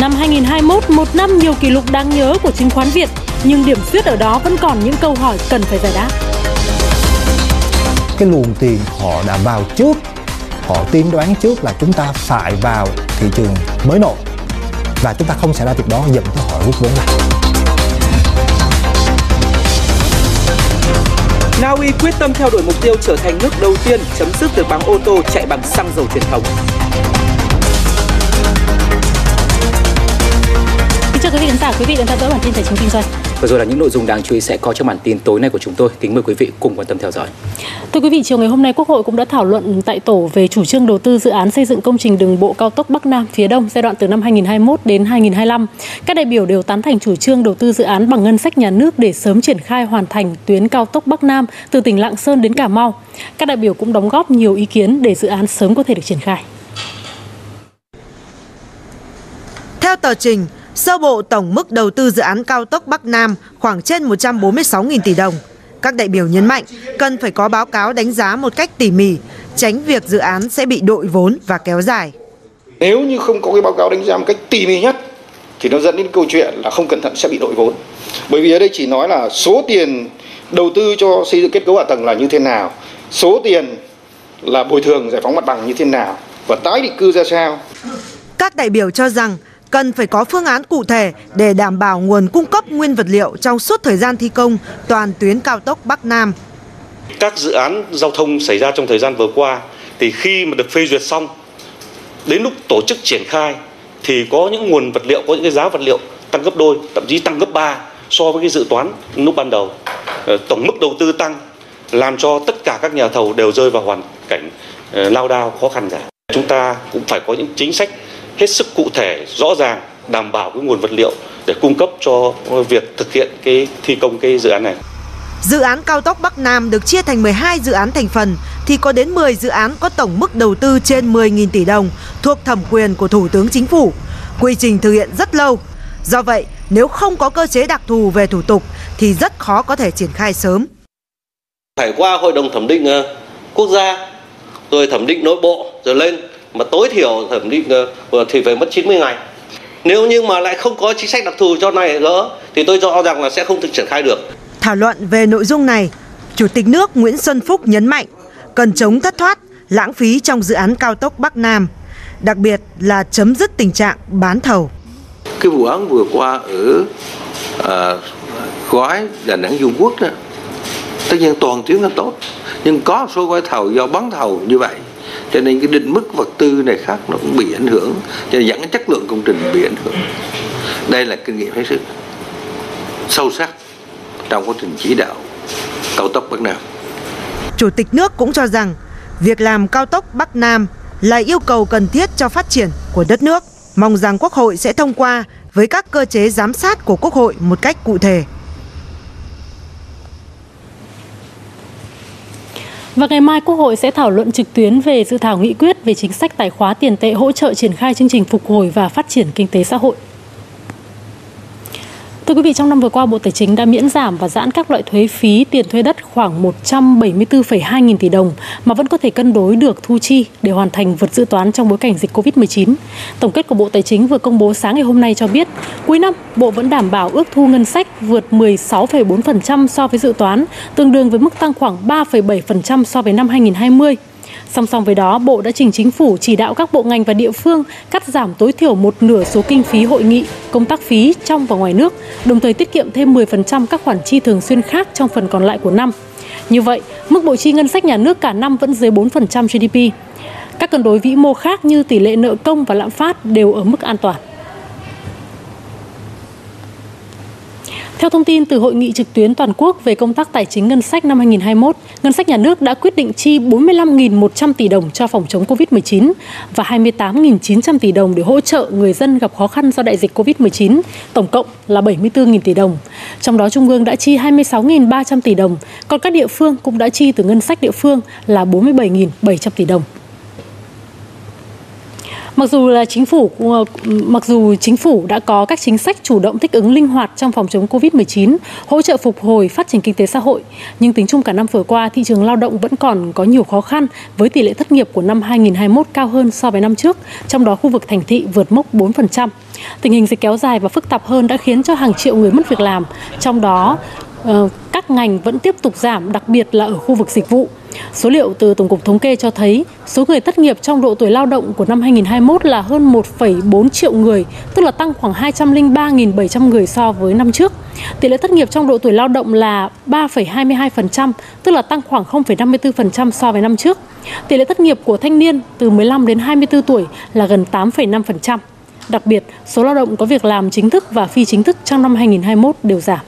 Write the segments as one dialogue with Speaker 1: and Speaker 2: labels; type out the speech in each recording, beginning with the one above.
Speaker 1: Năm 2021, một năm nhiều kỷ lục đáng nhớ của chứng khoán Việt, nhưng điểm xuyết ở đó vẫn còn những câu hỏi cần phải giải đáp.
Speaker 2: Cái luồng tiền họ đã vào trước, họ tiên đoán trước là chúng ta phải vào thị trường mới nổi và chúng ta không xảy ra việc đó dẫn tới họ rút vốn lại.
Speaker 3: Na Uy quyết tâm theo đuổi mục tiêu trở thành nước đầu tiên chấm dứt việc bằng ô tô chạy bằng xăng dầu truyền thống.
Speaker 1: Chào quý vị khán giả, quý vị đang theo dõi bản tin tài chính kinh doanh.
Speaker 3: Vừa rồi là những nội dung đáng chú ý sẽ có trong bản tin tối nay của chúng tôi. Kính mời quý vị cùng quan tâm theo dõi.
Speaker 1: Thưa quý vị, chiều ngày hôm nay Quốc hội cũng đã thảo luận tại tổ về chủ trương đầu tư dự án xây dựng công trình đường bộ cao tốc Bắc Nam phía Đông giai đoạn từ năm 2021 đến 2025. Các đại biểu đều tán thành chủ trương đầu tư dự án bằng ngân sách nhà nước để sớm triển khai hoàn thành tuyến cao tốc Bắc Nam từ tỉnh Lạng Sơn đến Cà Mau. Các đại biểu cũng đóng góp nhiều ý kiến để dự án sớm có thể được triển khai.
Speaker 4: Theo tờ trình, sơ bộ tổng mức đầu tư dự án cao tốc Bắc Nam khoảng trên 146.000 tỷ đồng. Các đại biểu nhấn mạnh cần phải có báo cáo đánh giá một cách tỉ mỉ, tránh việc dự án sẽ bị đội vốn và kéo dài.
Speaker 5: Nếu như không có cái báo cáo đánh giá một cách tỉ mỉ nhất thì nó dẫn đến câu chuyện là không cẩn thận sẽ bị đội vốn. Bởi vì ở đây chỉ nói là số tiền đầu tư cho xây dựng kết cấu hạ tầng là như thế nào, số tiền là bồi thường giải phóng mặt bằng như thế nào và tái định cư ra sao.
Speaker 4: Các đại biểu cho rằng cần phải có phương án cụ thể để đảm bảo nguồn cung cấp nguyên vật liệu trong suốt thời gian thi công toàn tuyến cao tốc Bắc Nam.
Speaker 6: Các dự án giao thông xảy ra trong thời gian vừa qua thì khi mà được phê duyệt xong đến lúc tổ chức triển khai thì có những nguồn vật liệu, có những cái giá vật liệu tăng gấp đôi, thậm chí tăng gấp 3 so với cái dự toán lúc ban đầu. Ờ, tổng mức đầu tư tăng làm cho tất cả các nhà thầu đều rơi vào hoàn cảnh ờ, lao đao khó khăn cả. Chúng ta cũng phải có những chính sách hết sức cụ thể, rõ ràng, đảm bảo cái nguồn vật liệu để cung cấp cho việc thực hiện cái thi công cái dự án này.
Speaker 4: Dự án cao tốc Bắc Nam được chia thành 12 dự án thành phần thì có đến 10 dự án có tổng mức đầu tư trên 10.000 tỷ đồng thuộc thẩm quyền của Thủ tướng Chính phủ. Quy trình thực hiện rất lâu. Do vậy, nếu không có cơ chế đặc thù về thủ tục thì rất khó có thể triển khai sớm.
Speaker 7: Phải qua hội đồng thẩm định ờ, quốc gia, rồi thẩm định nội bộ, rồi lên mà tối thiểu thẩm định ờ, thì phải mất 90 ngày. Nếu như mà lại không có chính sách đặc thù cho này nữa thì tôi cho rằng là sẽ không thực triển khai được.
Speaker 4: Thảo luận về nội dung này, Chủ tịch nước Nguyễn Xuân Phúc nhấn mạnh cần chống thất thoát, lãng phí trong dự án cao tốc Bắc Nam, đặc biệt là chấm dứt tình trạng bán thầu.
Speaker 8: Cái vụ án vừa qua ở à, gói Đà Nẵng Dung Quốc đó, tất nhiên toàn tuyến là tốt, nhưng có số gói thầu do bán thầu như vậy cho nên cái định mức vật tư này khác nó cũng bị ảnh hưởng cho nên dẫn đến chất lượng công trình bị ảnh hưởng đây là kinh nghiệm hết sức sâu sắc trong quá trình chỉ đạo cao tốc Bắc Nam.
Speaker 4: Chủ tịch nước cũng cho rằng việc làm cao tốc Bắc Nam là yêu cầu cần thiết cho phát triển của đất nước. Mong rằng Quốc hội sẽ thông qua với các cơ chế giám sát của Quốc hội một cách cụ thể.
Speaker 1: Và ngày mai Quốc hội sẽ thảo luận trực tuyến về dự thảo nghị quyết về chính sách tài khóa tiền tệ hỗ trợ triển khai chương trình phục hồi và phát triển kinh tế xã hội. Thưa quý vị, trong năm vừa qua, Bộ Tài chính đã miễn giảm và giãn các loại thuế phí tiền thuê đất khoảng 174,2 nghìn tỷ đồng mà vẫn có thể cân đối được thu chi để hoàn thành vượt dự toán trong bối cảnh dịch Covid-19. Tổng kết của Bộ Tài chính vừa công bố sáng ngày hôm nay cho biết, cuối năm, Bộ vẫn đảm bảo ước thu ngân sách vượt 16,4% so với dự toán, tương đương với mức tăng khoảng 3,7% so với năm 2020. Song song với đó, Bộ đã trình chính phủ chỉ đạo các bộ ngành và địa phương cắt giảm tối thiểu một nửa số kinh phí hội nghị, công tác phí trong và ngoài nước, đồng thời tiết kiệm thêm 10% các khoản chi thường xuyên khác trong phần còn lại của năm. Như vậy, mức bộ chi ngân sách nhà nước cả năm vẫn dưới 4% GDP. Các cân đối vĩ mô khác như tỷ lệ nợ công và lạm phát đều ở mức an toàn. Theo thông tin từ Hội nghị trực tuyến toàn quốc về công tác tài chính ngân sách năm 2021, ngân sách nhà nước đã quyết định chi 45.100 tỷ đồng cho phòng chống COVID-19 và 28.900 tỷ đồng để hỗ trợ người dân gặp khó khăn do đại dịch COVID-19, tổng cộng là 74.000 tỷ đồng. Trong đó Trung ương đã chi 26.300 tỷ đồng, còn các địa phương cũng đã chi từ ngân sách địa phương là 47.700 tỷ đồng. Mặc dù là chính phủ ờ, mặc dù chính phủ đã có các chính sách chủ động thích ứng linh hoạt trong phòng chống Covid-19, hỗ trợ phục hồi phát triển kinh tế xã hội, nhưng tính chung cả năm vừa qua thị trường lao động vẫn còn có nhiều khó khăn với tỷ lệ thất nghiệp của năm 2021 cao hơn so với năm trước, trong đó khu vực thành thị vượt mốc 4%. Tình hình dịch kéo dài và phức tạp hơn đã khiến cho hàng triệu người mất việc làm, trong đó ờ, các ngành vẫn tiếp tục giảm, đặc biệt là ở khu vực dịch vụ. Số liệu từ Tổng cục Thống kê cho thấy số người thất nghiệp trong độ tuổi lao động của năm 2021 là hơn 1,4 triệu người, tức là tăng khoảng 203.700 người so với năm trước. Tỷ lệ thất nghiệp trong độ tuổi lao động là 3,22%, tức là tăng khoảng 0,54% so với năm trước. Tỷ lệ thất nghiệp của thanh niên từ 15 đến 24 tuổi là gần 8,5%. Đặc biệt, số lao động có việc làm chính thức và phi chính thức trong năm 2021 đều giảm.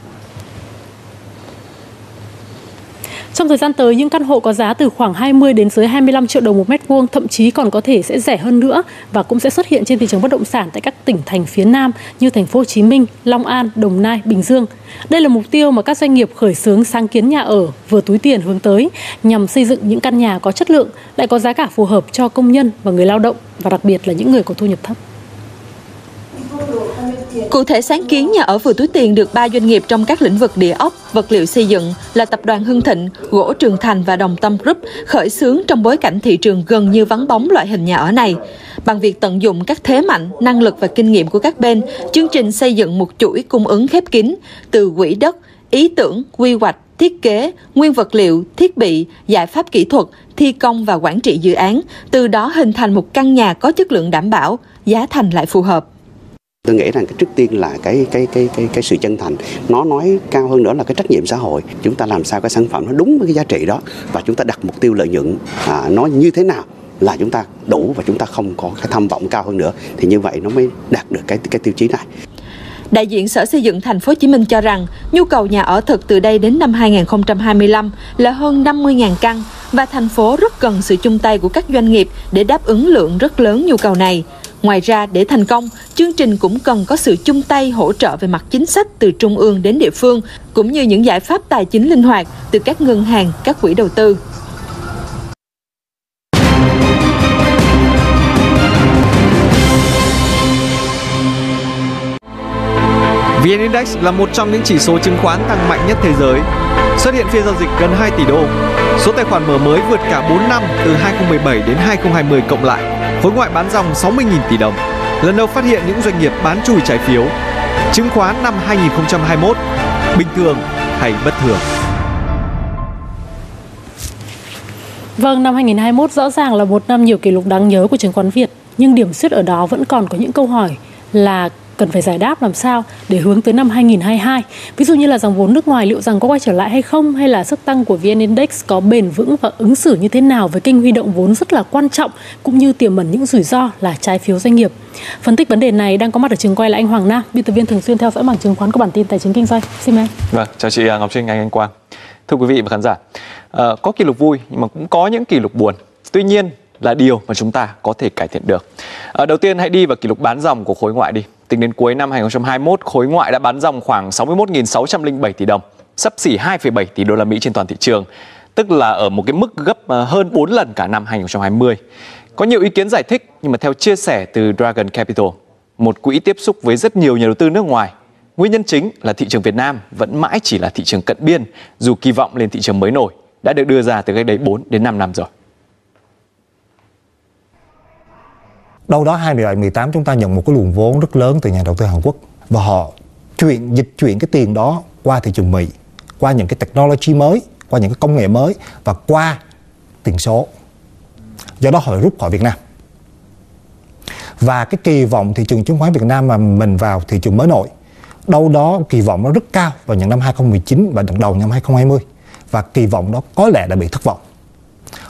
Speaker 1: Trong thời gian tới, những căn hộ có giá từ khoảng 20 đến dưới 25 triệu đồng một mét vuông, thậm chí còn có thể sẽ rẻ hơn nữa và cũng sẽ xuất hiện trên thị trường bất động sản tại các tỉnh thành phía Nam như thành phố Hồ Chí Minh, Long An, Đồng Nai, Bình Dương. Đây là mục tiêu mà các doanh nghiệp khởi xướng sáng kiến nhà ở vừa túi tiền hướng tới nhằm xây dựng những căn nhà có chất lượng, lại có giá cả phù hợp cho công nhân và người lao động và đặc biệt là những người có thu nhập thấp.
Speaker 9: Cụ thể sáng kiến nhà ở vừa túi tiền được ba doanh nghiệp trong các lĩnh vực địa ốc, vật liệu xây dựng là tập đoàn Hưng Thịnh, gỗ Trường Thành và Đồng Tâm Group khởi xướng trong bối cảnh thị trường gần như vắng bóng loại hình nhà ở này. Bằng việc tận dụng các thế mạnh, năng lực và kinh nghiệm của các bên, chương trình xây dựng một chuỗi cung ứng khép kín từ quỹ đất, ý tưởng, quy hoạch, thiết kế, nguyên vật liệu, thiết bị, giải pháp kỹ thuật, thi công và quản trị dự án, từ đó hình thành một căn nhà có chất lượng đảm bảo, giá thành lại phù hợp
Speaker 10: tôi nghĩ rằng cái trước tiên là cái cái cái cái cái sự chân thành. Nó nói cao hơn nữa là cái trách nhiệm xã hội. Chúng ta làm sao cái sản phẩm nó đúng với cái giá trị đó và chúng ta đặt mục tiêu lợi nhuận à, nó như thế nào là chúng ta đủ và chúng ta không có cái tham vọng cao hơn nữa. Thì như vậy nó mới đạt được cái cái tiêu chí này.
Speaker 9: Đại diện Sở Xây dựng Thành phố Hồ Chí Minh cho rằng nhu cầu nhà ở thực từ đây đến năm 2025 là hơn 50.000 căn và thành phố rất cần sự chung tay của các doanh nghiệp để đáp ứng lượng rất lớn nhu cầu này. Ngoài ra, để thành công, chương trình cũng cần có sự chung tay hỗ trợ về mặt chính sách từ trung ương đến địa phương, cũng như những giải pháp tài chính linh hoạt từ các ngân hàng, các quỹ đầu tư.
Speaker 11: VN Index là một trong những chỉ số chứng khoán tăng mạnh nhất thế giới. Xuất hiện phiên giao dịch gần 2 tỷ đô. Số tài khoản mở mới vượt cả 4 năm từ 2017 đến 2020 cộng lại khối ngoại bán dòng 60.000 tỷ đồng, lần đầu phát hiện những doanh nghiệp bán chui trái phiếu. Chứng khoán năm 2021, bình thường hay bất thường?
Speaker 1: Vâng, năm 2021 rõ ràng là một năm nhiều kỷ lục đáng nhớ của chứng khoán Việt, nhưng điểm xuyết ở đó vẫn còn có những câu hỏi là cần phải giải đáp làm sao để hướng tới năm 2022. Ví dụ như là dòng vốn nước ngoài liệu rằng có quay trở lại hay không hay là sức tăng của VN Index có bền vững và ứng xử như thế nào với kênh huy động vốn rất là quan trọng cũng như tiềm ẩn những rủi ro là trái phiếu doanh nghiệp. Phân tích vấn đề này đang có mặt ở trường quay là anh Hoàng Nam, biên tập viên thường xuyên theo dõi bảng chứng khoán của bản tin tài chính kinh doanh. Xin mời.
Speaker 12: Vâng, chào chị à, Ngọc Trinh, anh Anh Quang. Thưa quý vị và khán giả, à, có kỷ lục vui nhưng mà cũng có những kỷ lục buồn. Tuy nhiên là điều mà chúng ta có thể cải thiện được. À, đầu tiên hãy đi vào kỷ lục bán dòng của khối ngoại đi. Tính đến cuối năm 2021, khối ngoại đã bán dòng khoảng 61.607 tỷ đồng, sắp xỉ 2,7 tỷ đô la Mỹ trên toàn thị trường, tức là ở một cái mức gấp ờ, hơn 4 lần cả năm 2020. Có nhiều ý kiến giải thích, nhưng mà theo chia sẻ từ Dragon Capital, một quỹ tiếp xúc với rất nhiều nhà đầu tư nước ngoài, nguyên nhân chính là thị trường Việt Nam vẫn mãi chỉ là thị trường cận biên, dù kỳ vọng lên thị trường mới nổi đã được đưa ra từ cách đây 4 đến 5 năm rồi.
Speaker 2: Đâu đó 2018 chúng ta nhận một cái luồng vốn rất lớn từ nhà đầu tư Hàn Quốc. Và họ chuyển, dịch chuyển cái tiền đó qua thị trường Mỹ, qua những cái technology mới, qua những cái công nghệ mới và qua tiền số. Do đó họ rút khỏi Việt Nam. Và cái kỳ vọng thị trường chứng khoán Việt Nam mà mình vào thị trường mới nổi, đâu đó kỳ vọng nó rất cao vào những năm 2019 và đầu năm 2020 và kỳ vọng đó có lẽ đã bị thất vọng.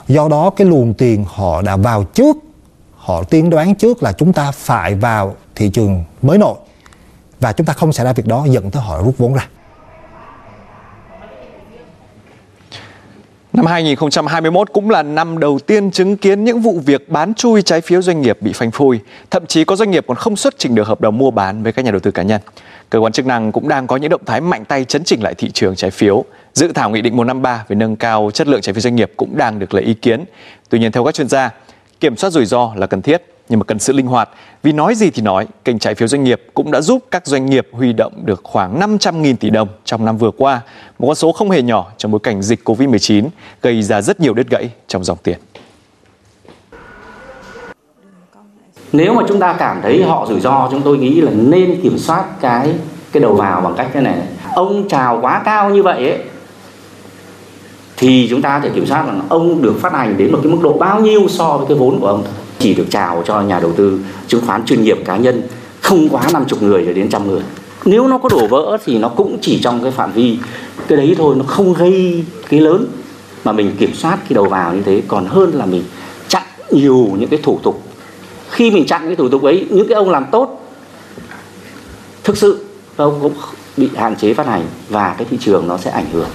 Speaker 2: Do đó cái luồng tiền họ đã vào trước họ tiên đoán trước là chúng ta phải vào thị trường mới nổi và chúng ta không xảy ra việc đó dẫn tới họ rút vốn ra.
Speaker 12: Năm 2021 cũng là năm đầu tiên chứng kiến những vụ việc bán chui trái phiếu doanh nghiệp bị phanh phui. Thậm chí có doanh nghiệp còn không xuất trình được hợp đồng mua bán với các nhà đầu tư cá nhân. Cơ quan chức năng cũng đang có những động thái mạnh tay chấn chỉnh lại thị trường trái phiếu. Dự thảo Nghị định 153 về nâng cao chất lượng trái phiếu doanh nghiệp cũng đang được lấy ý kiến. Tuy nhiên theo các chuyên gia, kiểm soát rủi ro là cần thiết nhưng mà cần sự linh hoạt. Vì nói gì thì nói, kênh trái phiếu doanh nghiệp cũng đã giúp các doanh nghiệp huy động được khoảng 500.000 tỷ đồng trong năm vừa qua, một con số không hề nhỏ trong bối cảnh dịch Covid-19 gây ra rất nhiều đứt gãy trong dòng tiền.
Speaker 13: Nếu mà chúng ta cảm thấy họ rủi ro, chúng tôi nghĩ là nên kiểm soát cái cái đầu vào bằng cách thế này. Ông chào quá cao như vậy ấy, thì chúng ta thể kiểm soát rằng ông được phát hành đến một cái mức độ bao nhiêu so với cái vốn của ông. Chỉ được chào cho nhà đầu tư, chứng khoán chuyên nghiệp, cá nhân, không quá 50 người rồi đến trăm người. Nếu nó có đổ vỡ thì nó cũng chỉ trong cái phạm vi, cái đấy thôi, nó không gây cái lớn. Mà mình kiểm soát cái đầu vào như thế, còn hơn là mình chặn nhiều những cái thủ tục. Khi mình chặn cái thủ tục ấy, những cái ông làm tốt, thực sự, ông cũng bị hạn chế phát hành và cái thị trường nó sẽ ảnh hưởng.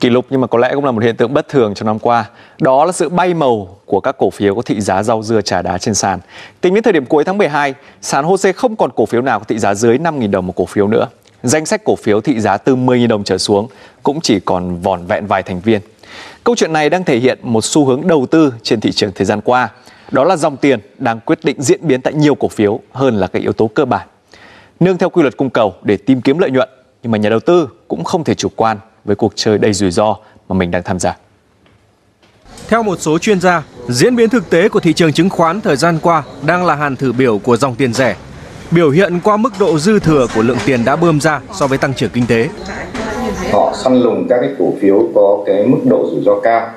Speaker 12: Một kỷ lục nhưng mà có lẽ cũng là một hiện tượng bất thường trong năm qua. Đó là sự bay màu của các cổ phiếu có thị giá rau dưa trà đá trên sàn. Tính đến thời điểm cuối tháng 12, sàn HOSE không còn cổ phiếu nào có thị giá dưới 5.000 đồng một cổ phiếu nữa. Danh sách cổ phiếu thị giá từ 10.000 đồng trở xuống cũng chỉ còn vòn vẹn vài thành viên. Câu chuyện này đang thể hiện một xu hướng đầu tư trên thị trường thời gian qua. Đó là dòng tiền đang quyết định diễn biến tại nhiều cổ phiếu hơn là các yếu tố cơ bản. Nương theo quy luật cung cầu để tìm kiếm lợi nhuận, nhưng mà nhà đầu tư cũng không thể chủ quan với cuộc chơi đầy rủi ro mà mình đang tham gia.
Speaker 11: Theo một số chuyên gia, diễn biến thực tế của thị trường chứng khoán thời gian qua đang là hàn thử biểu của dòng tiền rẻ, biểu hiện qua mức độ dư thừa của lượng tiền đã bơm ra so với tăng trưởng kinh tế.
Speaker 5: Họ săn lùng các cái cổ phiếu có cái mức độ rủi ro cao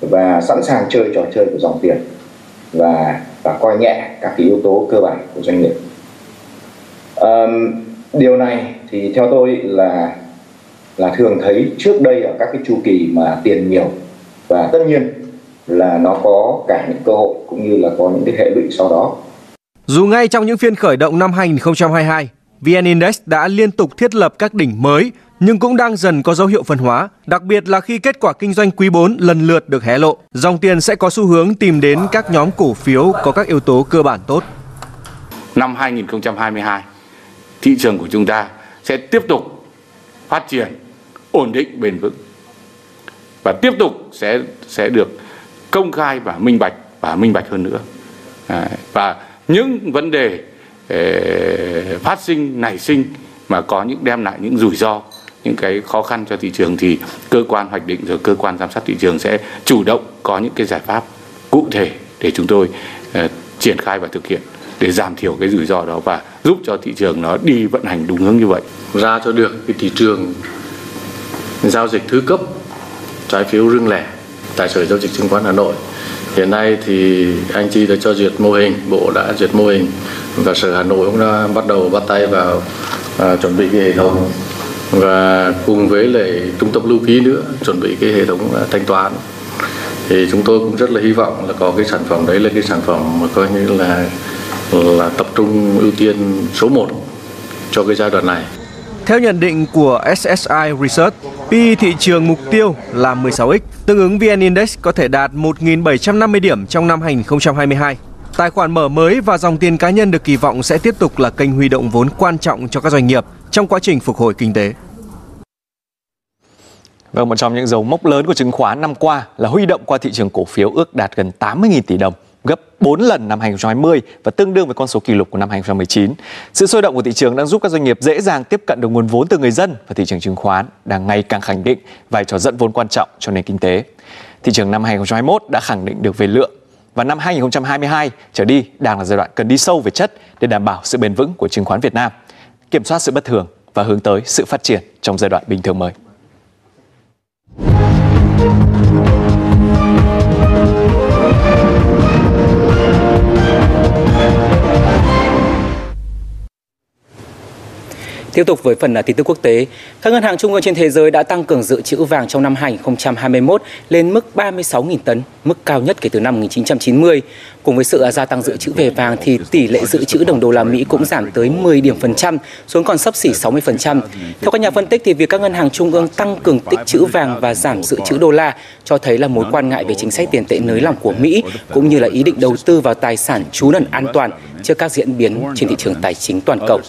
Speaker 5: và sẵn sàng chơi trò chơi của dòng tiền và và coi nhẹ các cái yếu tố cơ bản của doanh nghiệp. À, điều này thì theo tôi là là thường thấy trước đây ở các cái chu kỳ mà tiền nhiều và tất nhiên là nó có cả những cơ hội cũng như là có những cái hệ lụy sau đó.
Speaker 11: Dù ngay trong những phiên khởi động năm 2022, VN Index đã liên tục thiết lập các đỉnh mới nhưng cũng đang dần có dấu hiệu phân hóa, đặc biệt là khi kết quả kinh doanh quý 4 lần lượt được hé lộ. Dòng tiền sẽ có xu hướng tìm đến các nhóm cổ phiếu có các yếu tố cơ bản tốt.
Speaker 14: Năm 2022, thị trường của chúng ta sẽ tiếp tục phát triển ổn định bền vững. Và tiếp tục sẽ sẽ được công khai và minh bạch và minh bạch hơn nữa. À, và những vấn đề eh, phát sinh nảy sinh mà có những đem lại những rủi ro những cái khó khăn cho thị trường thì cơ quan hoạch định rồi cơ quan giám sát thị trường sẽ chủ động có những cái giải pháp cụ thể để chúng tôi ờ, triển khai và thực hiện để giảm thiểu cái rủi ro đó và giúp cho thị trường nó đi vận hành đúng hướng như vậy.
Speaker 15: Ra cho được cái thị trường giao dịch thứ cấp trái phiếu riêng lẻ tại sở giao dịch chứng khoán Hà Nội. Hiện nay thì anh chị đã cho duyệt mô hình, bộ đã duyệt mô hình và sở Hà Nội cũng đã bắt đầu bắt tay vào à, chuẩn bị cái hệ thống. Và cùng với lại trung tâm lưu ký nữa chuẩn bị cái hệ thống à, thanh toán. Thì chúng tôi cũng rất là hy vọng là có cái sản phẩm đấy là cái sản phẩm mà coi như là là tập trung ưu tiên số 1 cho cái giai đoạn này.
Speaker 11: Theo nhận định của SSI Research, PE thị trường mục tiêu là 16x, tương ứng VN Index có thể đạt 1.750 điểm trong năm 2022. Tài khoản mở mới và dòng tiền cá nhân được kỳ vọng sẽ tiếp tục là kênh huy động vốn quan trọng cho các doanh nghiệp trong quá trình phục hồi kinh tế.
Speaker 12: Vâng, một trong những dấu mốc lớn của chứng khoán năm qua là huy động qua thị trường cổ phiếu ước đạt gần 80.000 tỷ đồng gấp 4 lần năm 2020 và tương đương với con số kỷ lục của năm 2019. Sự sôi động của thị trường đang giúp các doanh nghiệp dễ dàng tiếp cận được nguồn vốn từ người dân và thị trường chứng khoán đang ngày càng khẳng định vai trò dẫn vốn quan trọng cho nền kinh tế. Thị trường năm 2021 đã khẳng định được về lượng và năm 2022 trở đi đang là giai đoạn cần đi sâu về chất để đảm bảo sự bền vững của chứng khoán Việt Nam, kiểm soát sự bất thường và hướng tới sự phát triển trong giai đoạn bình thường mới.
Speaker 16: Tiếp tục với phần à, tin tức quốc tế, các ngân hàng trung ương trên thế giới đã tăng cường dự trữ vàng trong năm 2021 lên mức 36.000 tấn, mức cao nhất kể từ năm 1990. Cùng với sự à, gia tăng dự trữ về vàng thì tỷ lệ dự trữ đồng đô la Mỹ cũng giảm tới 10 điểm phần trăm, xuống còn sấp xỉ 60%. Theo các nhà phân tích thì việc các ngân hàng trung ương tăng cường tích trữ vàng và giảm dự trữ đô la cho thấy là mối quan ngại về chính sách tiền tệ nới lỏng của Mỹ cũng như là ý định đầu tư vào tài sản trú ẩn an toàn trước các diễn biến trên thị trường tài chính toàn cầu.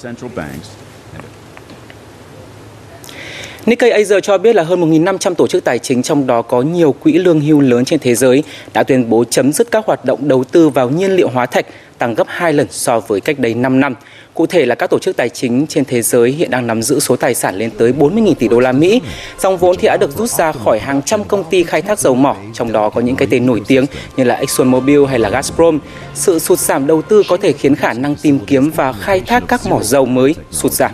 Speaker 16: Nikkei Asia cho biết là hơn 1.500 tổ chức tài chính trong đó có nhiều quỹ lương hưu lớn trên thế giới đã tuyên bố chấm dứt các hoạt động đầu tư vào nhiên liệu hóa thạch tăng gấp 2 lần so với cách đây 5 năm. Cụ thể là các tổ chức tài chính trên thế giới hiện đang nắm giữ số tài sản lên tới 40.000 tỷ đô la Mỹ. Dòng vốn thì đã được rút ra khỏi hàng trăm công ty khai thác dầu mỏ, trong đó có những cái tên nổi tiếng như là ExxonMobil hay là Gazprom. Sự sụt giảm đầu tư có thể khiến khả năng tìm kiếm và khai thác các mỏ dầu mới sụt giảm.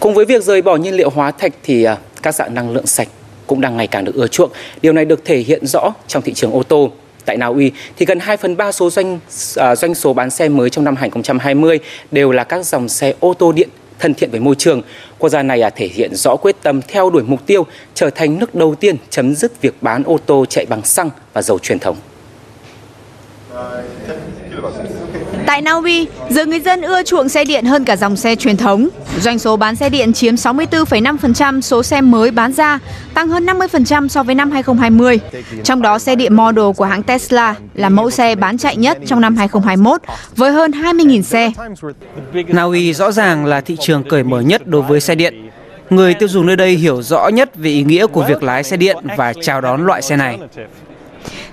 Speaker 16: Cùng với việc rời bỏ nhiên liệu hóa thạch thì à, các dạng năng lượng sạch cũng đang ngày càng được ưa chuộng. Điều này được thể hiện rõ trong thị trường ô tô. Tại Na Uy thì gần 2 phần 3 số doanh à, doanh số bán xe mới trong năm 2020 đều là các dòng xe ô tô điện thân thiện với môi trường. Quốc gia này à, thể hiện rõ quyết tâm theo đuổi mục tiêu trở thành nước đầu tiên chấm dứt việc bán ô tô chạy bằng xăng và dầu truyền thống.
Speaker 17: Tại Na Uy, giờ người dân ưa chuộng xe điện hơn cả dòng xe truyền thống. Doanh số bán xe điện chiếm 64,5% số xe mới bán ra, tăng hơn 50% so với năm 2020. Trong đó xe điện Model của hãng Tesla là mẫu xe bán chạy nhất trong năm 2021 với hơn 20.000 xe.
Speaker 18: Na Uy rõ ràng là thị trường cởi mở nhất đối với xe điện. Người tiêu dùng nơi đây hiểu rõ nhất về ý nghĩa của việc lái xe điện và chào đón loại xe này.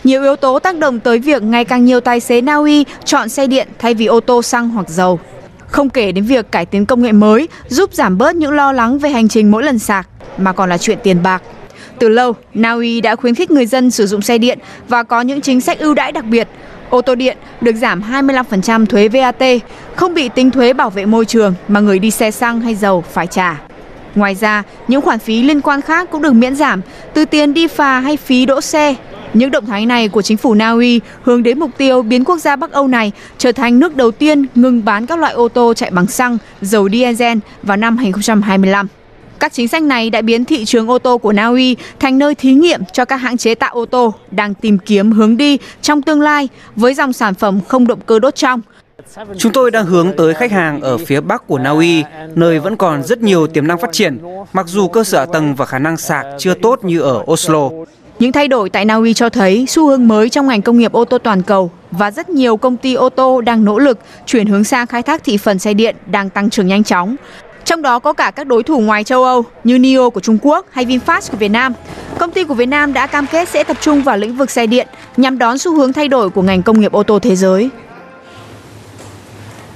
Speaker 17: Nhiều yếu tố tác động tới việc ngày càng nhiều tài xế Na Uy chọn xe điện thay vì ô tô xăng hoặc dầu. Không kể đến việc cải tiến công nghệ mới giúp giảm bớt những lo lắng về hành trình mỗi lần sạc, mà còn là chuyện tiền bạc. Từ lâu, Na Uy đã khuyến khích người dân sử dụng xe điện và có những chính sách ưu đãi đặc biệt. Ô tô điện được giảm 25% thuế VAT, không bị tính thuế bảo vệ môi trường mà người đi xe xăng hay dầu phải trả. Ngoài ra, những khoản phí liên quan khác cũng được miễn giảm, từ tiền đi phà hay phí đỗ xe, những động thái này của chính phủ Na Uy hướng đến mục tiêu biến quốc gia Bắc Âu này trở thành nước đầu tiên ngừng bán các loại ô tô chạy bằng xăng, dầu diesel vào năm 2025. Các chính sách này đã biến thị trường ô tô của Na Uy thành nơi thí nghiệm cho các hãng chế tạo ô tô đang tìm kiếm hướng đi trong tương lai với dòng sản phẩm không động cơ đốt trong.
Speaker 18: Chúng tôi đang hướng tới khách hàng ở phía bắc của Na Uy, nơi vẫn còn rất nhiều tiềm năng phát triển, mặc dù cơ sở tầng và khả năng sạc chưa tốt như ở Oslo.
Speaker 17: Những thay đổi tại Na Uy cho thấy xu hướng mới trong ngành công nghiệp ô tô toàn cầu và rất nhiều công ty ô tô đang nỗ lực chuyển hướng sang khai thác thị phần xe điện đang tăng trưởng nhanh chóng. Trong đó có cả các đối thủ ngoài châu Âu như NIO của Trung Quốc hay VinFast của Việt Nam. Công ty của Việt Nam đã cam kết sẽ tập trung vào lĩnh vực xe điện nhằm đón xu hướng thay đổi của ngành công nghiệp ô tô thế giới.